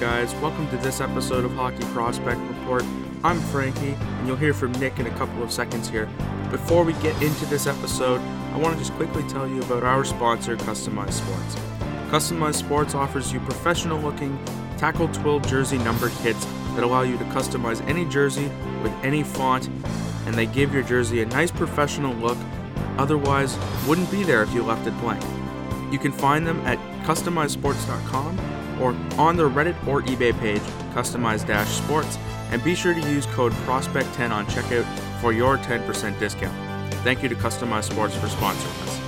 guys? Welcome to this episode of Hockey Prospect Report. I'm Frankie, and you'll hear from Nick in a couple of seconds here. Before we get into this episode, I want to just quickly tell you about our sponsor, Customized Sports. Customized Sports offers you professional looking tackle twill jersey number kits that allow you to customize any jersey with any font, and they give your jersey a nice professional look, otherwise, wouldn't be there if you left it blank. You can find them at customizedsports.com or on their Reddit or eBay page, Customized Sports, and be sure to use code PROSPECT10 on checkout for your 10% discount. Thank you to Customize Sports for sponsoring us.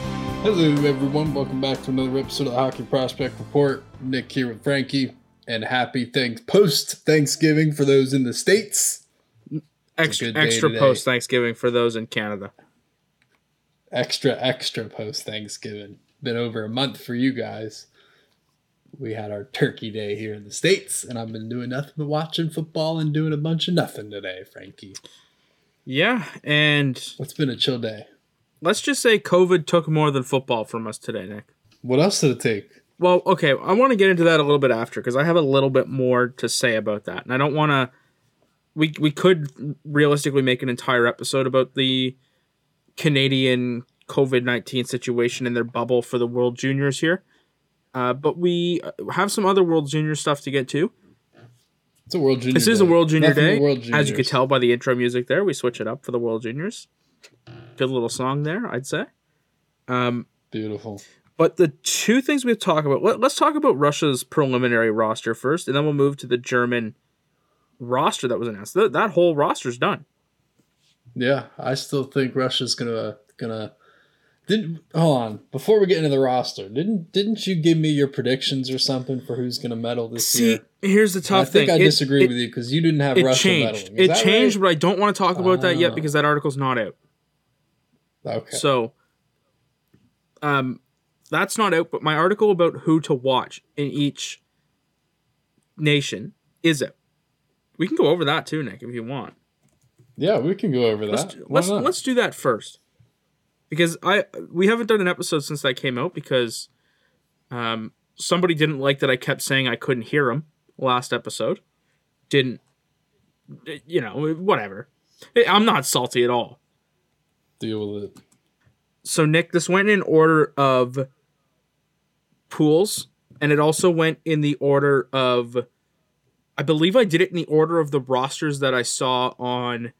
Hello, everyone. Welcome back to another episode of the Hockey Prospect Report. Nick here with Frankie, and happy thanks post Thanksgiving for those in the states. Extra, extra post Thanksgiving for those in Canada. Extra, extra post Thanksgiving. Been over a month for you guys. We had our Turkey Day here in the states, and I've been doing nothing but watching football and doing a bunch of nothing today, Frankie. Yeah, and it's been a chill day? let's just say COVID took more than football from us today, Nick. What else did it take? Well, okay, I want to get into that a little bit after because I have a little bit more to say about that, and I don't want to. We we could realistically make an entire episode about the Canadian COVID nineteen situation in their bubble for the World Juniors here, uh, but we have some other World Junior stuff to get to. It's a World Junior This is Day. a World Junior Nothing Day, World as you could tell by the intro music there. We switch it up for the World Juniors. Good little song there, I'd say. Um, Beautiful. But the two things we've talk about, let, us talk about Russia's preliminary roster first, and then we'll move to the German roster that was announced. That, that whole roster's done. Yeah, I still think Russia's gonna gonna. Didn't hold on before we get into the roster. Didn't didn't you give me your predictions or something for who's gonna medal this See, year? here's the tough thing. I think thing. I It- disagree it, with you because you didn't have It Russia changed. medaling. Is It changed, right? but I don't want to talk about that yet Ah. because that article's not out. Okay. So, um, that's not out. But my article about who to watch in each nation is out. We can go over that too, Nick, if you want. yeah, we can go over that. let's Why let's, let's do that first because i we haven't done an episode since that came out because um somebody didn't like that i kept saying i couldn't hear him last episode. Didn't you know whatever. I'm not salty at all. Deal with it. so nick this went in order of pools and it also went in the order of i believe i did it in the order of the rosters that i saw on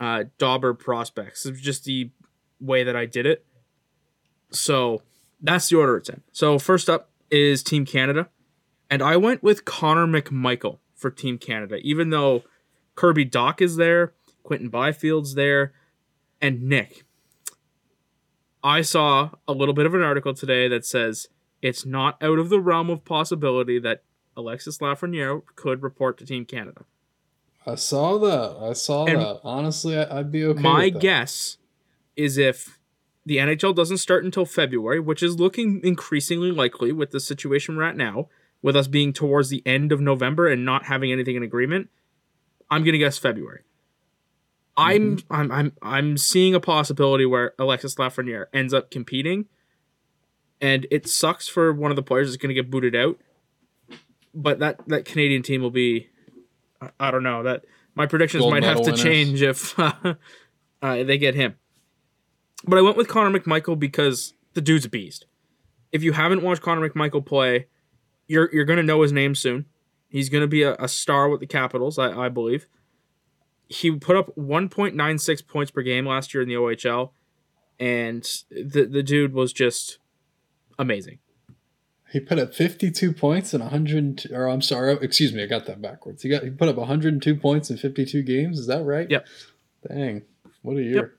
uh dobber prospects. It was just the way that i did it so that's the order it's in so first up is team canada and i went with connor mcmichael for team canada even though kirby dach is there quinton byfield's there and nick I saw a little bit of an article today that says it's not out of the realm of possibility that Alexis Lafreniere could report to Team Canada. I saw that. I saw And that. Honestly, I, I'd be okay. My with that. guess is if the NHL doesn't start until February, which is looking increasingly likely with the situation we're at now, with us being towards the end of November and not having anything in agreement, I'm gonna guess February. I'm I'm I'm I'm seeing a possibility where Alexis Lafreniere ends up competing, and it sucks for one of the players that's gonna get booted out. But that that Canadian team will be, I, I don't know that my predictions Gold might have to winners. change if uh, they get him. But I went with Connor McMichael because the dude's a beast. If you haven't watched Connor McMichael play, you're you're gonna know his name soon. He's gonna be a, a star with the Capitals, I, I believe. He put up 1.96 points per game last year in the OHL, and the the dude was just amazing. He put up 52 points in 100, or I'm sorry, excuse me, I got that backwards. He got he put up 102 points in 52 games. Is that right? Yep. Dang, what a year!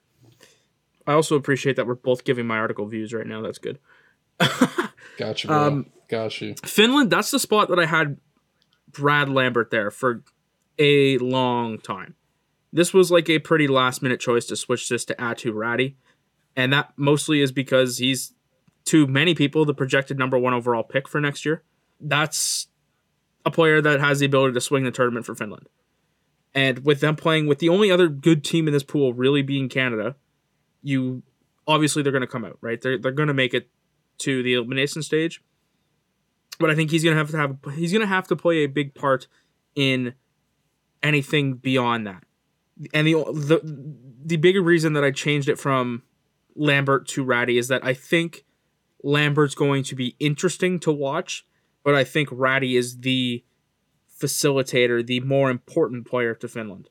I also appreciate that we're both giving my article views right now. That's good. gotcha. you, bro. Um, Got you. Finland, that's the spot that I had Brad Lambert there for a long time. This was like a pretty last minute choice to switch this to Aatu Räty. And that mostly is because he's, to many people, the projected number one overall pick for next year. That's a player that has the ability to swing the tournament for Finland. And with them playing with the only other good team in this pool really being Canada, you obviously they're going to come out, right? They're, they're going to make it to the elimination stage. but I think he's gonna have to have he's gonna have to play a big part in anything beyond that. And the the the bigger reason that I changed it from Lambert to Räty is that I think Lambert's going to be interesting to watch, but I think Räty is the facilitator, the more important player to Finland.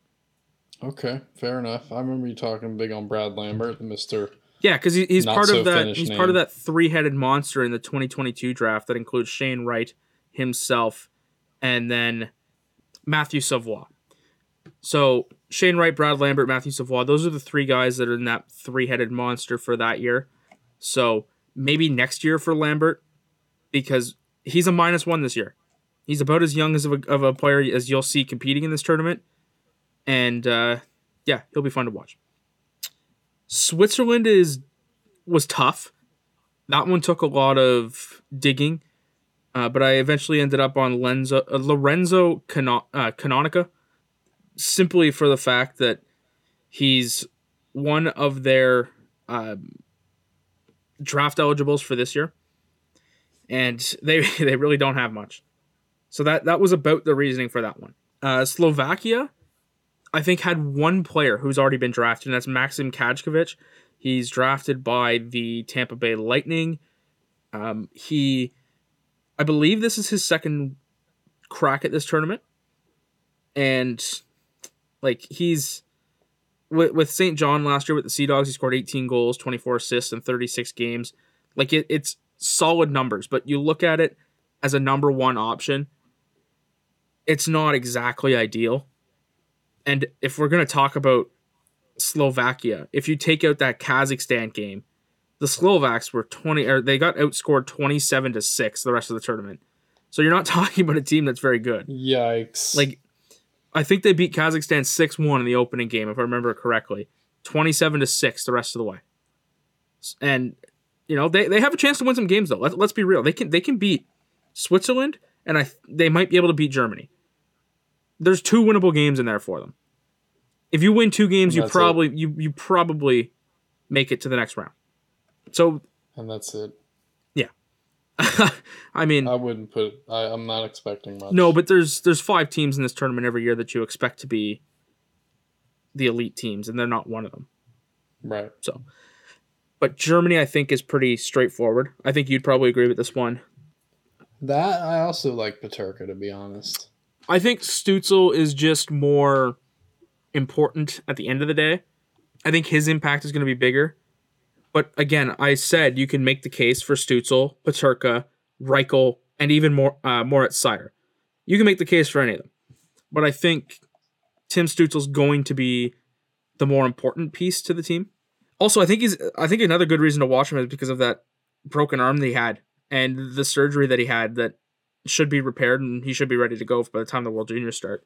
Okay, fair enough. I remember you talking big on Brad Lambert, the Mister. Yeah, because he, he's part so of that. He's name. part of that three-headed monster in the 2022 draft that includes Shane Wright himself, and then Matthew Savoie. So Shane Wright, Brad Lambert, Matthew Savoie. Those are the three guys that are in that three-headed monster for that year. So maybe next year for Lambert, because he's a minus one this year. He's about as young as of a, of a player as you'll see competing in this tournament, and uh, yeah, he'll be fun to watch. Switzerland is was tough. That one took a lot of digging, uh, but I eventually ended up on Lenzo, uh, Lorenzo Cano- uh, Canonica, simply for the fact that he's one of their um, draft eligibles for this year, and they they really don't have much. So that that was about the reasoning for that one. Uh, Slovakia, I think, had one player who's already been drafted, and that's Maxim Cajkovic. He's drafted by the Tampa Bay Lightning. Um, he, I believe, this is his second crack at this tournament, and like he's with, with St. John last year with the Sea Dogs, he scored 18 goals, 24 assists in 36 games. Like it, it's solid numbers, but you look at it as a number one option, it's not exactly ideal. And if we're going to talk about Slovakia, if you take out that Kazakhstan game, the Slovaks were 20 or they got outscored 27 to 6 the rest of the tournament. So you're not talking about a team that's very good. Yikes! Like I think they beat Kazakhstan 6-1 in the opening game if I remember correctly. 27 to 6 the rest of the way. And you know, they, they have a chance to win some games though. Let, let's be real. They can they can beat Switzerland and I they might be able to beat Germany. There's two winnable games in there for them. If you win two games, you probably you you probably make it to the next round. So and that's it. Yeah, I mean, I wouldn't put. I, I'm not expecting much. no, but there's there's five teams in this tournament every year that you expect to be the elite teams, and they're not one of them. right. So, but Germany, I think, is pretty straightforward. I think you'd probably agree with this one. That I also like Peterka to be honest. I think Stützle is just more important at the end of the day. I think his impact is going to be bigger. But again, I said you can make the case for Stützle, Peterka, Reichel, and even more uh, Moritz Seider. You can make the case for any of them. But I think Tim Stützle's going to be the more important piece to the team. Also, I think he's I think another good reason to watch him is because of that broken arm that he had and the surgery that he had that should be repaired and he should be ready to go by the time the World Juniors start.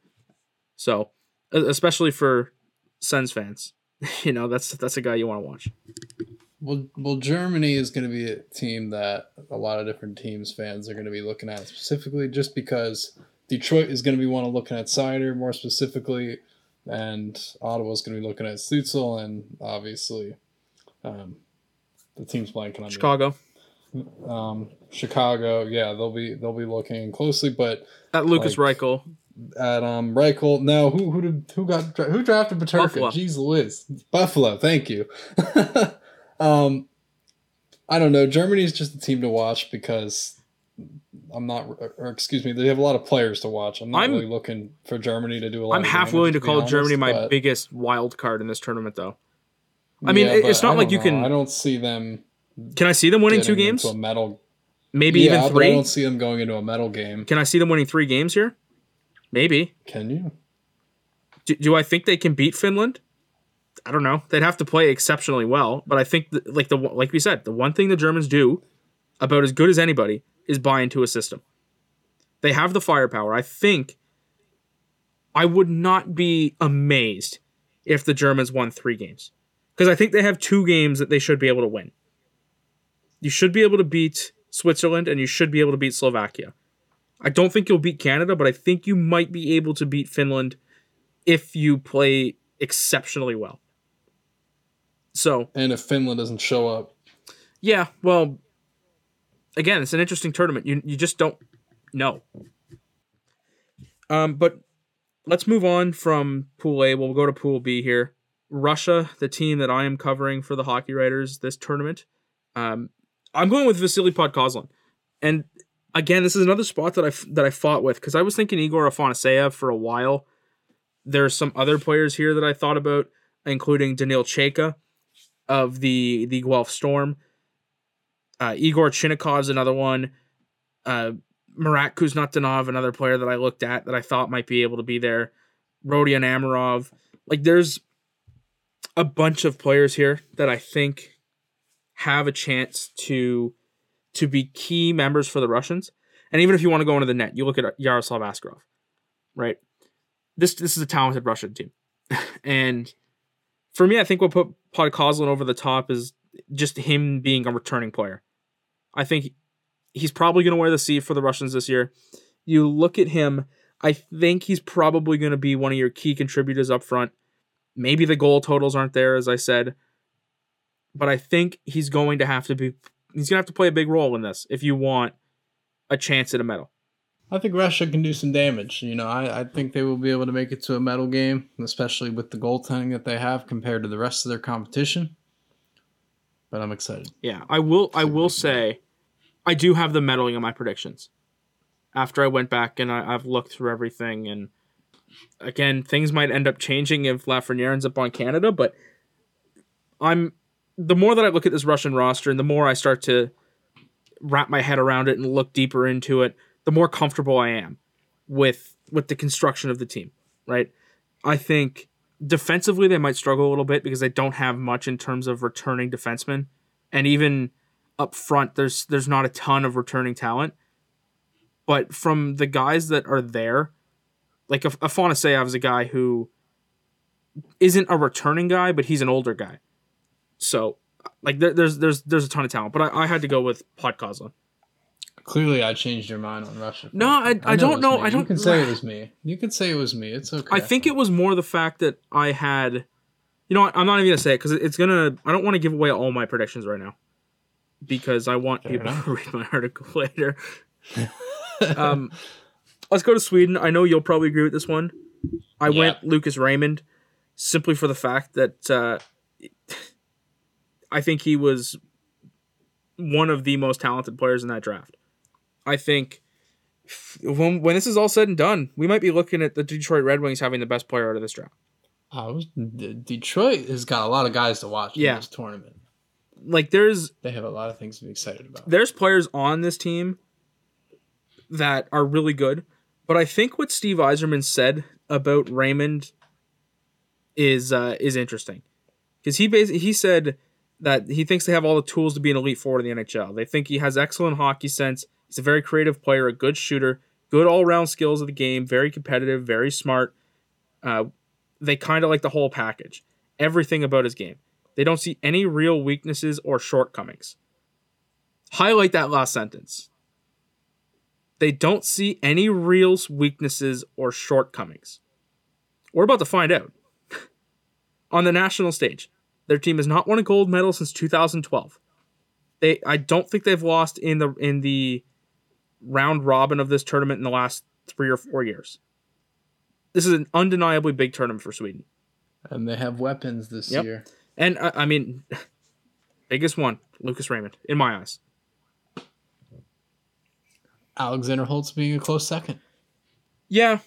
So, especially for Sens fans, you know that's that's a guy you want to watch. Well, well, Germany is going to be a team that a lot of different teams fans are going to be looking at specifically, just because Detroit is going to be one of looking at Seider more specifically, and Ottawa's going to be looking at Stützle, and obviously, um, the team's blanking on me. Chicago um, Chicago. Yeah, they'll be they'll be looking closely, but at Lukas Like- Reichel. at um Reichel. No, who who did who got who drafted Peterka? Jeez Louise, Buffalo. Thank you. um, I don't know. Germany's just a team to watch because I'm not, or excuse me, they have a lot of players to watch. I'm not I'm- really looking for Germany to do a lot. I'm half damage, willing to be call Germany my but- biggest wild card in this tournament, though. I mean, Yeah, it's not like you know. can- I don't see them Can I see them winning two games? a medal. Maybe yeah, even but I don't see them going into a medal game. Can I see them winning three games here? Maybe. Can you? Do, do I think they can beat Finland? I don't know. They'd have to play exceptionally well, but I think that, like the like we said, the one thing the Germans do about as good as anybody is buy into a system. They have the firepower. I think I would not be amazed if the Germans won 3 games. Cuz I think they have two games that they should be able to win. You should be able to beat Switzerland and you should be able to beat Slovakia. I don't think you'll beat Canada, but I think you might be able to beat Finland if you play exceptionally well. So, And if Finland doesn't show up, yeah, well, again, it's an interesting tournament. You you just don't know. Um, but let's move on from Pool A. We'll go to Pool B here. Russia, the team that I am covering for the hockey writers this tournament. Um, I'm going with Vasily Podkolzin, and again, this is another spot that I that I fought with because I was thinking Igor Afanasyev for a while. There's some other players here that I thought about, including Daniil Chayka of the the Guelph Storm. Uh, Igor Chinakhov is another one. Uh, Marat Kuznetsov, another player that I looked at that I thought might be able to be there. Rodion Amirov. Like there's a bunch of players here that I think have a chance to to be key members for the Russians. And even if you want to go into the net, you look at Yaroslav Askarov, right? This this is a talented Russian team. and for me, I think what put Podkolzin over the top is just him being a returning player. I think he's probably going to wear the C for the Russians this year. You look at him, I think he's probably going to be one of your key contributors up front. Maybe the goal totals aren't there, as I said, but I think he's going to have to be. He's to have to play a big role in this if you want a chance at a medal. I think Russia can do some damage. You know, I, I think they will be able to make it to a medal game, especially with the goaltending that they have compared to the rest of their competition. But I'm excited. Yeah, I will. I will say I do have the medaling in my predictions. After I went back and I, have looked through everything, and again, things might end up changing if Lafreniere ends up on Canada, but I'm the more that I look at this Russian roster and the more I start to wrap my head around it and look deeper into it, the more comfortable I am with with the construction of the team. Right? I think defensively they might struggle a little bit because they don't have much in terms of returning defensemen, and even up front, there's there's not a ton of returning talent. But from the guys that are there, like Afanasyev is a guy who isn't a returning guy, but he's an older guy. So, like, there, there's there's there's a ton of talent. But I, I had to go with Podkolzin. Clearly, I changed your mind on Russia. No, I, I, I don't know. I don't. You can say it was me. You can say it was me. It's okay. I think it was more the fact that I had. You know what? I'm not even gonna say it because it's gonna. I don't want to give away all my predictions right now because I want Fair people enough. to read my article later. um, let's go to Sweden. I know you'll probably agree with this one. I yeah. went Lucas Raymond simply for the fact that uh, I think he was one of the most talented players in that draft. I think when when this is all said and done, we might be looking at the Detroit Red Wings having the best player out of this draft. Uh, Detroit has got a lot of guys to watch yeah. in this tournament like there's they have a lot of things to be excited about. There's players on this team that are really good, but I think what Steve Yzerman said about Raymond is uh, is interesting because he basically he said that he thinks they have all the tools to be an elite forward in the NHL. They think he has excellent hockey sense. He's a very creative player, a good shooter, good all round skills of the game, very competitive, very smart. Uh, they kind of like the whole package, everything about his game. They don't see any real weaknesses or shortcomings. Highlight that last sentence. They don't see any real weaknesses or shortcomings. We're about to find out. On the national stage, their team has not won a gold medal since 2012. They I don't think they've lost in the in the round robin of this tournament in the last 3 or 4 years. This is an undeniably big tournament for Sweden. And they have weapons this yep. year. And uh, I mean, biggest one, Lucas Raymond, in my eyes. Alexander Holtz being a close second. Yeah,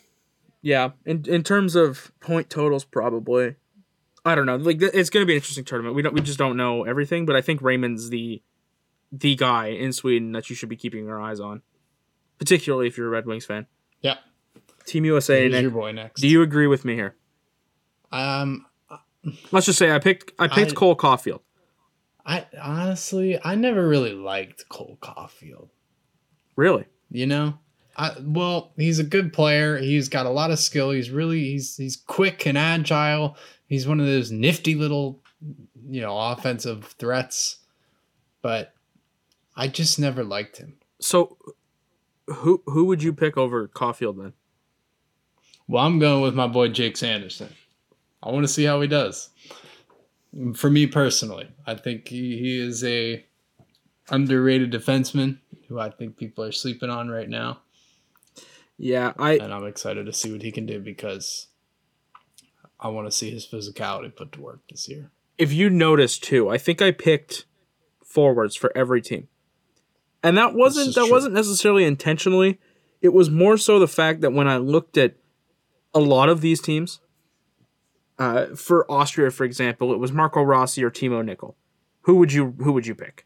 yeah. In in terms of point totals, probably. I don't know. Like it's going to be an interesting tournament. We don't. We just don't know everything. But I think Raymond's the the guy in Sweden that you should be keeping your eyes on, particularly if you're a Red Wings fan. Yeah. Team USA. Nick, your boy next. Do you agree with me here? Um, Let's just say I picked I picked I, Cole Caufield. I honestly I never really liked Cole Caufield. Really? You know? I well, he's a good player. He's got a lot of skill. He's really he's he's quick and agile. He's one of those nifty little you know, offensive threats. But I just never liked him. So who who would you pick over Caufield then? Well, I'm going with my boy Jake Sanderson. I want to see how he does. For me personally, I think he, he is a underrated defenseman who I think people are sleeping on right now. Yeah, I and I'm excited to see what he can do because I want to see his physicality put to work this year. if you notice too, I think I picked forwards for every team. And that wasn't that true. wasn't necessarily intentionally. It was more so the fact that when I looked at a lot of these teams, uh, for Austria, for example, it was Marco Rossi or Thimo Nickl. Who would you who would you pick?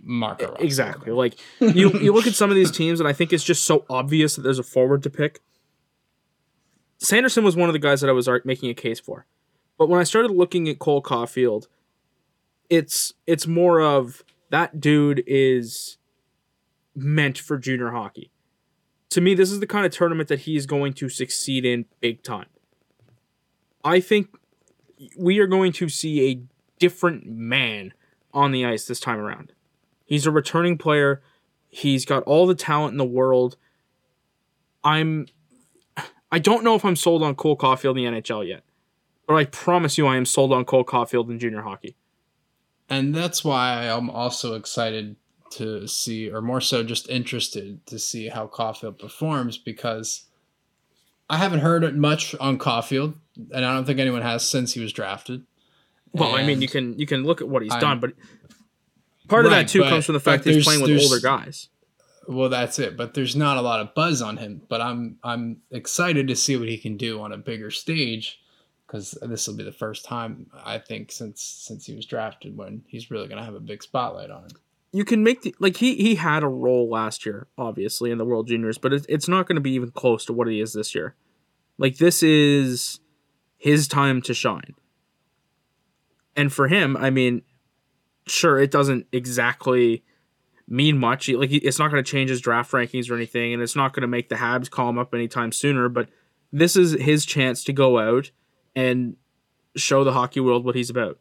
Marco Rossi. Exactly. Like you you look at some of these teams and I think it's just so obvious that there's a forward to pick. Sanderson was one of the guys that I was making a case for. But when I started looking at Cole Caufield, it's it's more of that dude is meant for junior hockey. To me, this is the kind of tournament that he is going to succeed in big time. I think we are going to see a different man on the ice this time around. He's a returning player. He's got all the talent in the world. I'm I don't know if I'm sold on Cole Caufield in the NHL yet. But I promise you I am sold on Cole Caufield in junior hockey. And that's why I'm also excited to see, or more so just interested to see how Caufield performs because I haven't heard much on Caufield, and I don't think anyone has since he was drafted. Well, I mean, you can you can look at what he's I'm- done, but part of Right, that too but- comes from the fact that he's playing with older guys. Well, that's it. But there's not a lot of buzz on him. But I'm I'm excited to see what he can do on a bigger stage because this will be the first time I think since since he was drafted when he's really going to have a big spotlight on him. You can make the like he he had a role last year, obviously in the World Juniors, but it's it's not going to be even close to what he is this year. Like this is his time to shine. And for him, I mean, sure, it doesn't exactly mean much. Like it's not going to change his draft rankings or anything, and it's not going to make the Habs call him up anytime sooner. But this is his chance to go out and show the hockey world what he's about.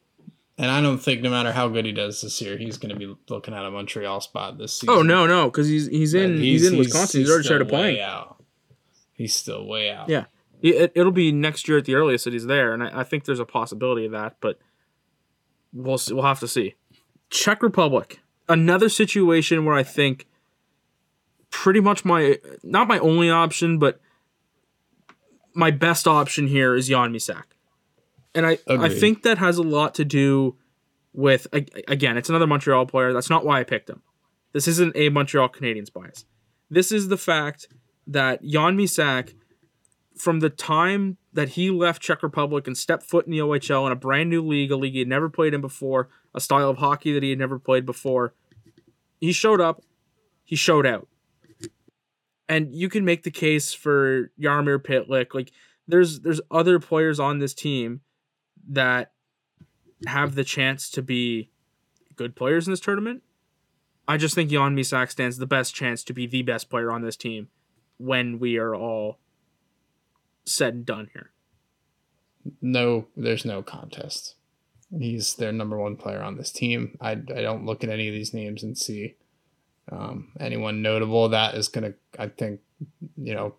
And I don't think no matter how good he does this year, he's going to be looking at a Montreal spot this oh, season. Oh no, no, because he's he's in But he's, in Wisconsin. He's, already started playing. out. He's still way out. Yeah. It, it'll be next year at the earliest that he's there, and I, I think there's a possibility of that, but we'll see, we'll have to see. Czech Republic, another situation where I think pretty much my not my only option, but my best option here is Jan Mysak, and I I think that has a lot to do with again, it's another Montreal player. That's not why I picked him. This isn't a Montreal Canadiens bias. This is the fact that Jan Mysak, from the time that he left Czech Republic and stepped foot in the OHL in a brand new league, a league he had never played in before, a style of hockey that he had never played before, he showed up, he showed out. And you can make the case for Jaromir Pytlik. Like there's there's other players on this team that have the chance to be good players in this tournament. I just think Jan Mysak stands the best chance to be the best player on this team when we are all said and done here. No, there's no contest. He's their number one player on this team. I, I don't look at any of these names and see um, anyone notable that is going to, I think, you know,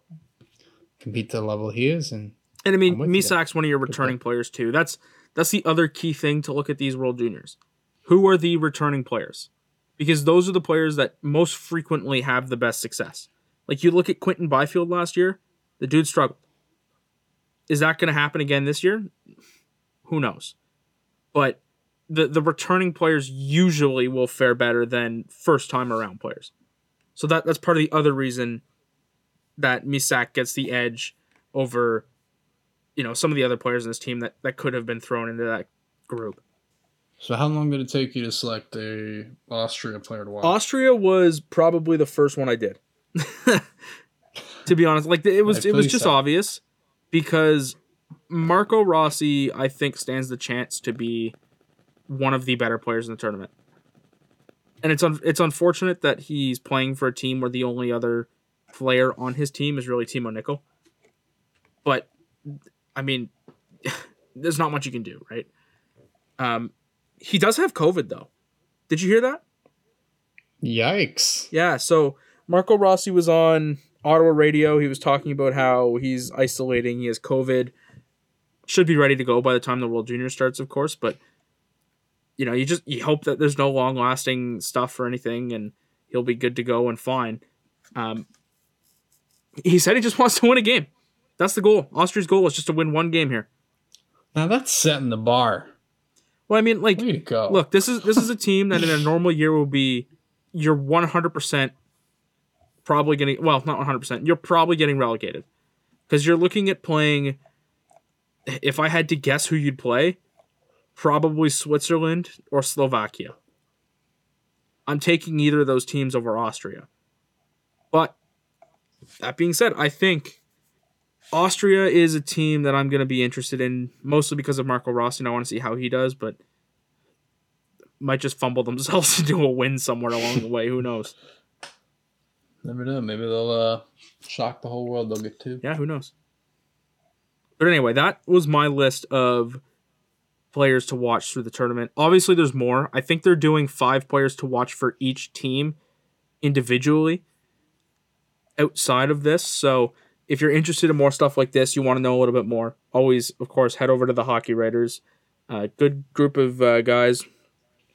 compete to the level he is. And And I mean. Mysak's one of your returning players too. That's that's the other key thing to look at these World Juniors. Who are the returning players? Because those are the players that most frequently have the best success. Like you look at Quinton Byfield last year, the dude struggled. Is that going to happen again this year? Who knows? But the the returning players usually will fare better than first time around players. So that that's part of the other reason that Mysak gets the edge over you know some of the other players in this team that, that could have been thrown into that group. so, how long did it take you to select a Austria player to watch? Austria was probably the first one I did. to be honest, like it was it was just obvious because Marco Rossi I think stands the chance to be one of the better players in the tournament. And it's un- it's unfortunate that he's playing for a team where the only other player on his team is really Thimo Nickl. But I mean, there's not much you can do, right? Um, he does have COVID though. Did you hear that? Yikes. Yeah, so Marco Rossi was on Ottawa radio. He was talking about how he's isolating. He has COVID. Should be ready to go by the time the World Junior starts, of course. But you know, you just you hope that there's no long lasting stuff or anything, and he'll be good to go and fine. Um, He said he just wants to win a game. That's the goal. Austria's goal is just to win one game here. Now that's setting the bar. Well, I mean, like, look, this is this is a team that in a normal year will be you're 100 percent probably getting well, not 100 percent. You're probably getting relegated because you're looking at playing. If I had to guess who you'd play, probably Switzerland or Slovakia. I'm taking either of those teams over Austria. But that being said, I think Austria is a team that I'm going to be interested in, mostly because of Marco Rossi, and I want to see how he does, but might just fumble themselves into a win somewhere along the way. Who knows? Never know. Maybe they'll uh, shock the whole world. They'll get two. Yeah, who knows? But anyway, that was my list of players to watch through the tournament. Obviously, there's more. I think they're doing five players to watch for each team individually outside of this. So if you're interested in more stuff like this, you want to know a little bit more, always, of course, head over to the Hockey Writers. Uh, good group of uh, guys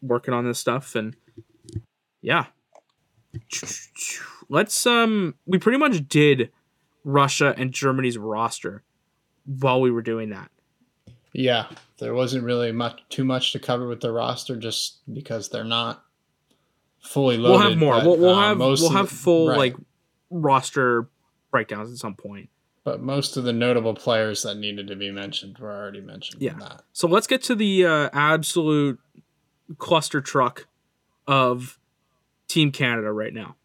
working on this stuff, and yeah. Let's um, we pretty much did Russia and Germany's roster while we were doing that. Yeah, there wasn't really much too much to cover with the roster, just because they're not fully loaded. we'll have more. but, we'll we'll uh, have we'll have full right. like roster breakdowns at some point. But most of the notable players that needed to be mentioned were already mentioned. Yeah. that. So let's get to the uh, absolute cluster truck of Team Canada right now.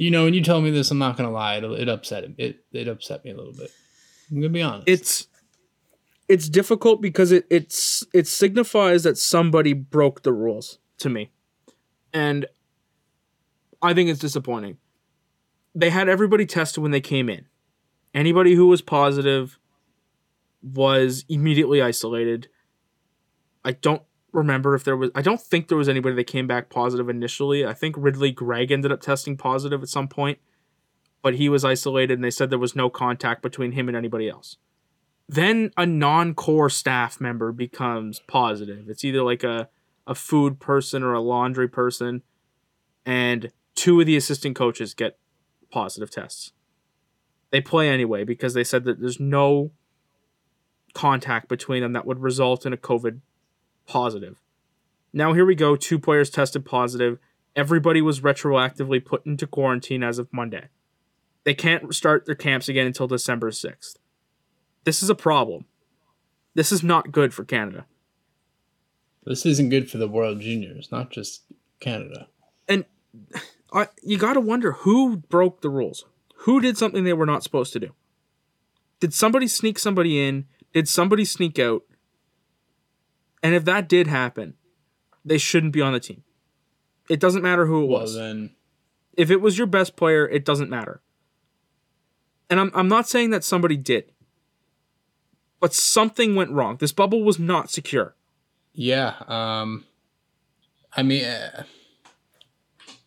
You know, when you told me this, I'm not gonna lie, it, it upset him. It it upset me a little bit. I'm gonna be honest. It's it's difficult because it it's it signifies that somebody broke the rules to me. And I think it's disappointing. They had everybody tested when they came in. Anybody who was positive was immediately isolated. I don't remember if there was I don't think there was anybody that came back positive initially. I think Ridly Greig ended up testing positive at some point, but he was isolated and they said there was no contact between him and anybody else. Then a non-core staff member becomes positive. It's either like a a food person or a laundry person and two of the assistant coaches get positive tests. They play anyway because they said that there's no contact between them that would result in a COVID positive. Now here we go. Two players tested positive. Everybody was retroactively put into quarantine as of Monday. They can't start their camps again until December 6th. This is a problem. This is not good for Canada. this isn't good for the World Juniors, not just Canada. And I, you got to wonder who broke the rules. Who did something they were not supposed to do? Did somebody sneak somebody in? Did somebody sneak out? And if that did happen, they shouldn't be on the team. It doesn't matter who it Well, was. then if it was your best player, it doesn't matter. And I'm I'm not saying that somebody did. But something went wrong. This bubble was not secure. Yeah. Um, I mean, uh,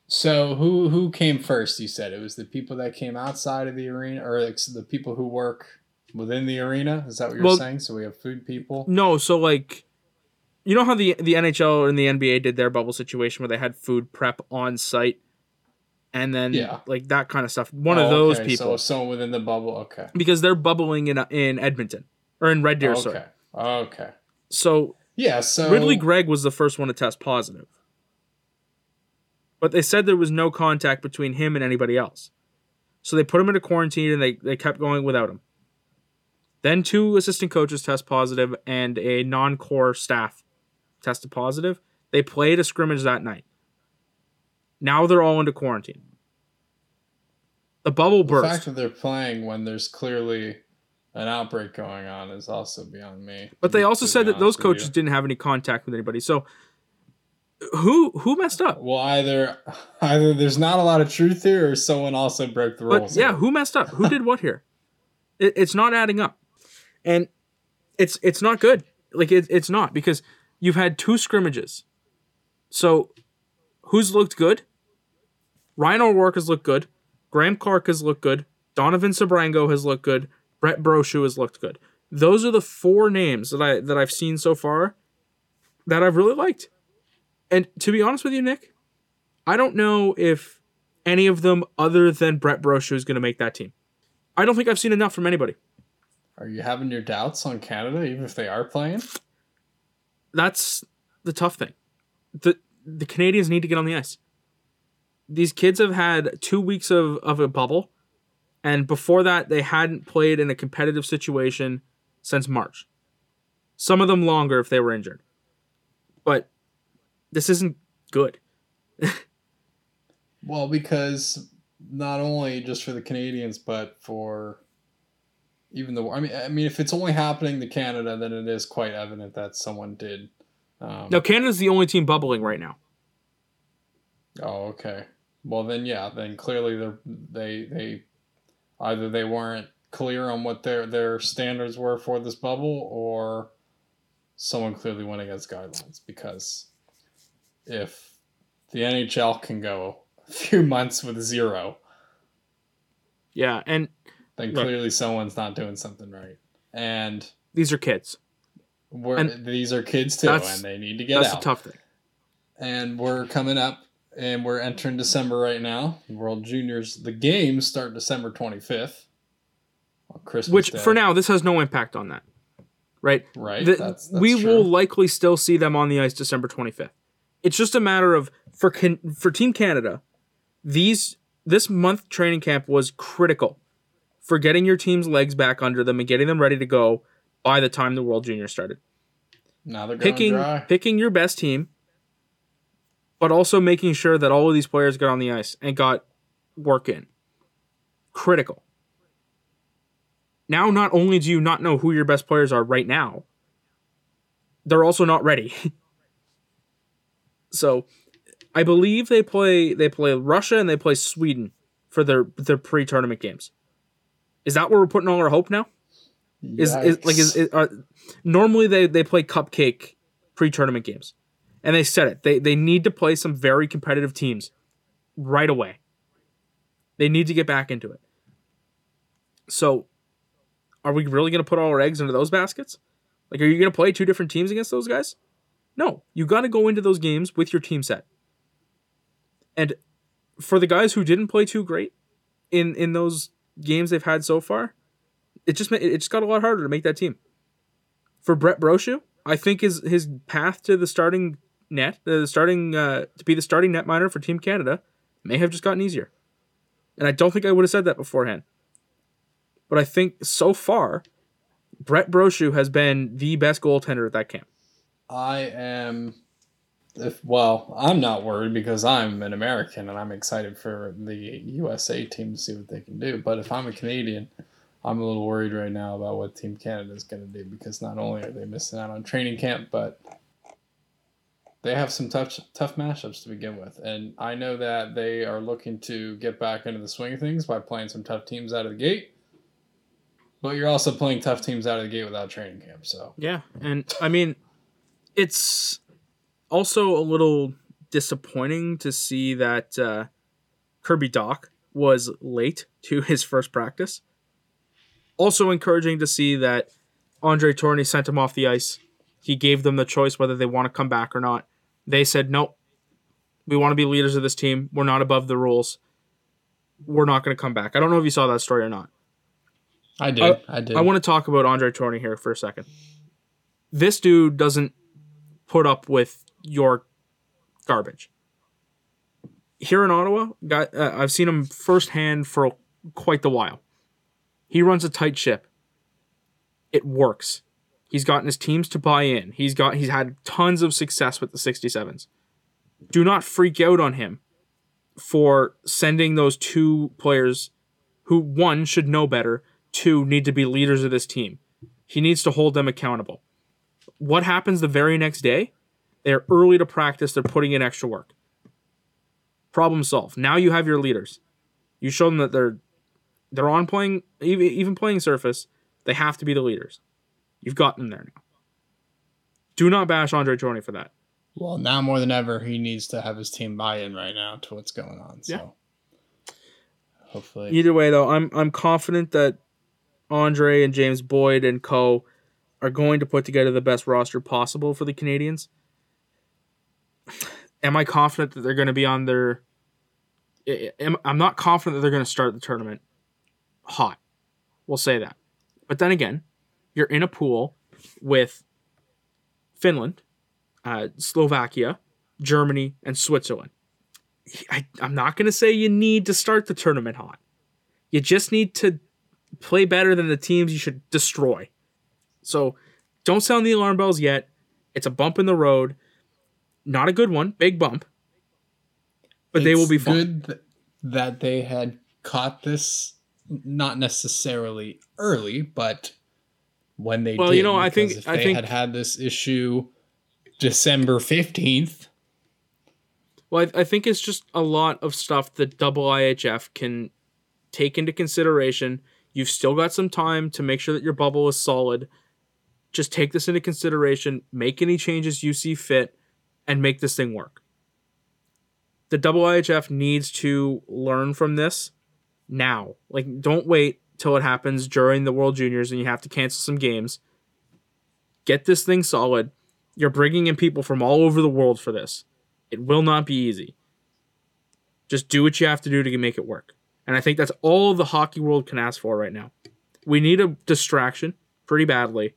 so who who came first? You said it was the people that came outside of the arena, or like the people who work within the arena. Is that what you're Well- saying? So we have food people. No, so like you know how the the NHL and the NBA did their bubble situation where they had food prep on site and then Yeah. like that kind of stuff. One Oh, of those okay, people So someone within the bubble. Okay. because they're bubbling in uh, in Edmonton or in Red Deer, sorry. okay. Okay. So Yeah. So Ridly Greig was the first one to test positive. But they said there was no contact between him and anybody else. So they put him into quarantine and they, they kept going without him. Then two assistant coaches test positive and a non core staff tested positive. They played a scrimmage that night. Now they're all into quarantine. The bubble burst. the fact that they're playing when there's clearly an outbreak going on is also beyond me. But they also said that those coaches didn't have any contact with anybody. So who who messed up? Well, either either there's not a lot of truth here, or someone also broke the But rules. yeah, who messed up? Who did what here? It, it's not adding up, and it's it's not good. Like it, it's not because you've had two scrimmages. So, who's looked good? Ryan O'Rourke has looked good. Graeme Clarke has looked good. Donovan Sebrango has looked good. Brett Brochu has looked good. Those are the four names that I that I've seen so far that I've really liked. And to be honest with you, Nick, I don't know if any of them other than Brett Brochu is going to make that team. I don't think I've seen enough from anybody. Are you having your doubts on Canada, even if they are playing? That's the tough thing. The the Canadians need to get on the ice. These kids have had two weeks of, of a bubble, and before that, they hadn't played in a competitive situation since March. Some of them longer if they were injured. But this isn't good. Well, because not only just for the Canadians, but for even though I mean, I mean, if it's only happening to Canada, then it is quite evident that someone did. Um, Now, Canada's the only team bubbling right now. Oh, okay. Well, then yeah, then clearly they they they either they weren't clear on what their their standards were for this bubble, or someone clearly went against guidelines. Because if the NHL can go a few months with zero, Yeah, and then Look. clearly someone's not doing something right. And these are kids. we're And these are kids too, that's- and they need to get out. That's a tough thing. and we're coming up and we're entering December right now. World Juniors, the games start December 25th Christmas Which, Day, for now, this has no impact on that. Right? right? The- that's, that's we true. will likely still see them on the ice December 25th. It's just a matter of for can, for Team Canada, these this month training camp was critical for getting your team's legs back under them and getting them ready to go by the time the World Junior started. now they're Picking dry. picking your best team, but also making sure that all of these players got on the ice and got work in. Critical. Now, not only do you not know who your best players are right now, they're also not ready. so, I believe they play they play Russia and they play Sweden for their their pre-tournament games. Is that where we're putting all our hope now? Is, is like is, is are, normally they they play cupcake pre-tournament games, and they said it. They they need to play some very competitive teams right away. They need to get back into it. So, are we really going to put all our eggs into those baskets? Like, are you going to play two different teams against those guys? No, you got to go into those games with your team set. And for the guys who didn't play too great in in those games they've had so far, it just ma- it just got a lot harder to make that team. For Brett Brochu, I think his his path to the starting net, uh, the starting uh, to be the starting netminder for Team Canada, may have just gotten easier. And I don't think I would have said that beforehand. But I think so far, Brett Brochu has been the best goaltender at that camp. I am. If well, I'm not worried because I'm an American and I'm excited for the USA team to see what they can do. But if I'm a Canadian, I'm a little worried right now about what Team Canada is going to do because not only are they missing out on training camp, but they have some tough tough matchups to begin with. And I know that they are looking to get back into the swing of things by playing some tough teams out of the gate. But you're also playing tough teams out of the gate without training camp, so Yeah, and I mean, it's also a little disappointing to see that uh, Kirby Dach was late to his first practice. Also encouraging to see that Andre Tourigny sent him off the ice. He gave them the choice whether they want to come back or not. They said, nope, we want to be leaders of this team. We're not above the rules. We're not going to come back. I don't know if you saw that story or not. I did. I did. I want to talk about Andre Tourigny here for a second. This dude doesn't put up with your garbage. Here in Ottawa, got uh, I've seen him firsthand for quite the while. He runs a tight ship. It works. He's gotten his teams to buy in. He's got he's had tons of success with the 67s. Do not freak out on him for sending those two players who one should know better two need to be leaders of this team. He needs to hold them accountable. What happens the very next day? They're early to practice, they're putting in extra work. Problem solved. Now you have your leaders. You show them that they're they're on playing even even playing surface, they have to be the leaders. You've got them there now. Do not bash Andre Tourigny for that. Well, now more than ever, he needs to have his team buy in right now to what's going on. So, Yeah. hopefully, Either way, though, I'm I'm confident that Andre and James Boyd and Co are going to put together the best roster possible for the Canadians. Am I confident that they're going to be on their? Am- I'm not confident that they're going to start the tournament hot. We'll say that. But then again, you're in a pool with Finland, uh, Slovakia, Germany, and Switzerland. I, I'm not going to say you need to start the tournament hot. You just need to play better than the teams you should destroy. So don't sound the alarm bells yet. It's a bump in the road. Not a good one, big bump. But they will be fine. good th- that they had caught this not necessarily early, but when they Well, did, you know, I think- if I they think- had had this issue December fifteenth. Well, I, I think it's just a lot of stuff that double IHF can take into consideration. You've still got some time to make sure that your bubble is solid. Just take this into consideration, make any changes you see fit, and make this thing work. The double IHF needs to learn from this now. Like, don't wait till it happens during the World Juniors and you have to cancel some games. Get this thing solid. You're bringing in people from all over the world for this. It will not be easy. Just do what you have to do to make it work. And I think that's all the hockey world can ask for right now. We need a distraction pretty badly.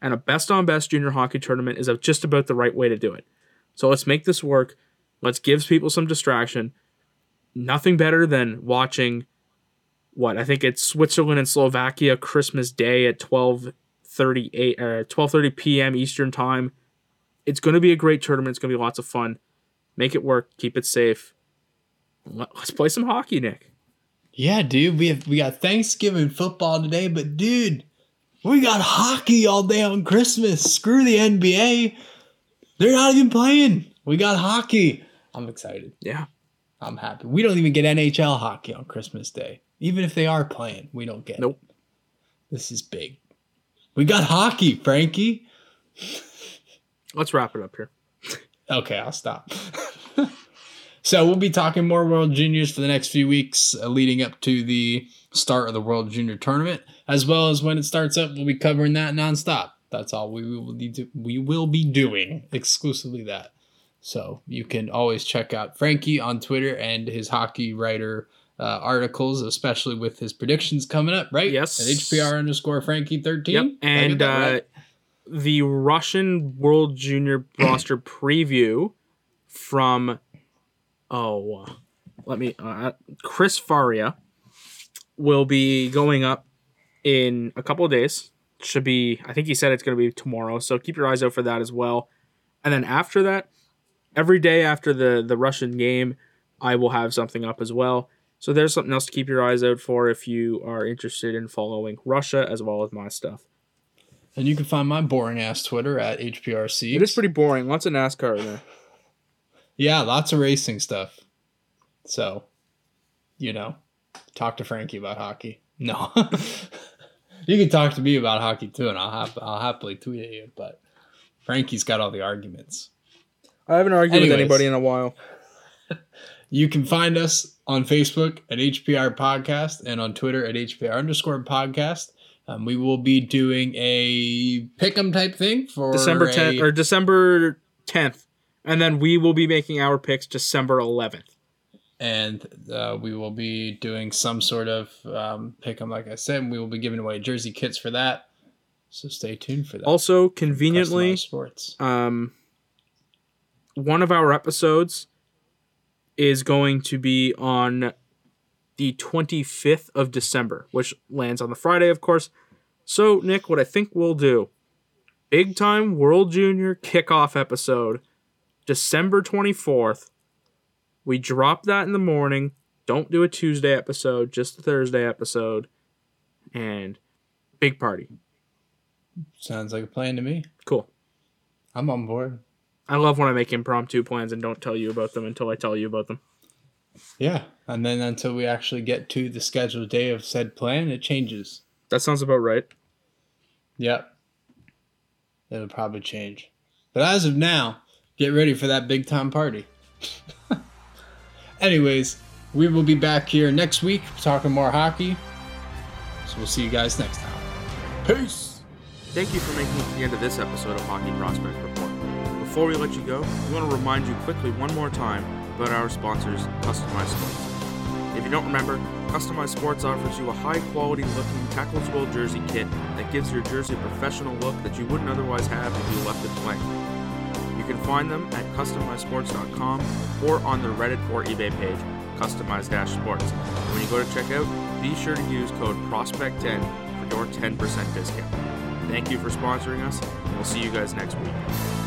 And a best on best junior hockey tournament is just about the right way to do it. So let's make this work. Let's give people some distraction. Nothing better than watching what I think it's Switzerland and Slovakia Christmas Day at 12:38 or 12:30 p.m. Eastern time. It's going to be a great tournament. It's going to be lots of fun. Make it work. Keep it safe. Let- Let's play some hockey, Nick. Yeah, dude, we have we got Thanksgiving football today, but dude, we got hockey all day on Christmas. Screw the NBA. They're not even playing. We got hockey. I'm excited. Yeah. I'm happy. We don't even get NHL hockey on Christmas Day. Even if they are playing, we don't get Nope. it. This is big. We got hockey, Frankie. Let's wrap it up here. Okay, I'll stop. so we'll be talking more World Juniors for the next few weeks, uh, leading up to the start of the World Junior Tournament, as well as when it starts up. We'll be covering that nonstop. That's all we will need to. We will be doing exclusively that. So you can always check out Frankie on Twitter and his hockey writer uh, articles, especially with his predictions coming up. Right? Yes. At HPR underscore Frankie thirteen. Yep. And uh, the Russian World Junior roster preview from oh, let me uh, Chris Faria will be going up in a couple of days. Should be I think he said it's going to be tomorrow, so keep your eyes out for that as well. And then after that, every day after the the Russian game, I will have something up as well. So there's something else to keep your eyes out for if you are interested in following Russia as well as my stuff. and you can find my boring ass Twitter at HPRC. It is pretty boring. Lots of NASCAR in there. Yeah, lots of racing stuff. So, you know, talk to Frankie about hockey. No, you can talk to me about hockey too, and I'll hap- I'll happily tweet at you. But Frankie's got all the arguments. I haven't argued Anyways. with anybody in a while. You can find us on Facebook at HPR Podcast and on Twitter at HPR underscore podcast. Um, we will be doing a pick'em type thing for December a- 10th or December 10th. And then we will be making our picks December 11th. And uh, we will be doing some sort of um, pick 'em, like I said. and We will be giving away jersey kits for that, so stay tuned for that. Also, conveniently, sports. um, one of our episodes is going to be on the 25th of December, which lands on the Friday, of course. So, Nick, what I think we'll do big time World Junior kickoff episode, December 24th. We drop that in the morning. Don't do a Tuesday episode, just a Thursday episode. And big party. Sounds like a plan to me. Cool. I'm on board. I love when I make impromptu plans and don't tell you about them until I tell you about them. Yeah, and then until we actually get to the scheduled day of said plan, it changes. That sounds about right. Yep, it'll probably change. But as of now, get ready for that big time party. Anyways, we will be back here next week talking more hockey. So we'll see you guys next time. Peace. Thank you for making it to the end of this episode of Hockey Prospect Report. Before we let you go, we want to remind you quickly one more time about our sponsors, Customized Sports. If you don't remember, Customized Sports offers you a high quality looking tackle twill jersey kit that gives your jersey a professional look that you wouldn't otherwise have if you left it blank. You can find them at customizedsports.com or on their Reddit or eBay page, Customized Sports. When you go to checkout, be sure to use code PROSPECT10 for your 10% discount. Thank you for sponsoring us, and we'll see you guys next week.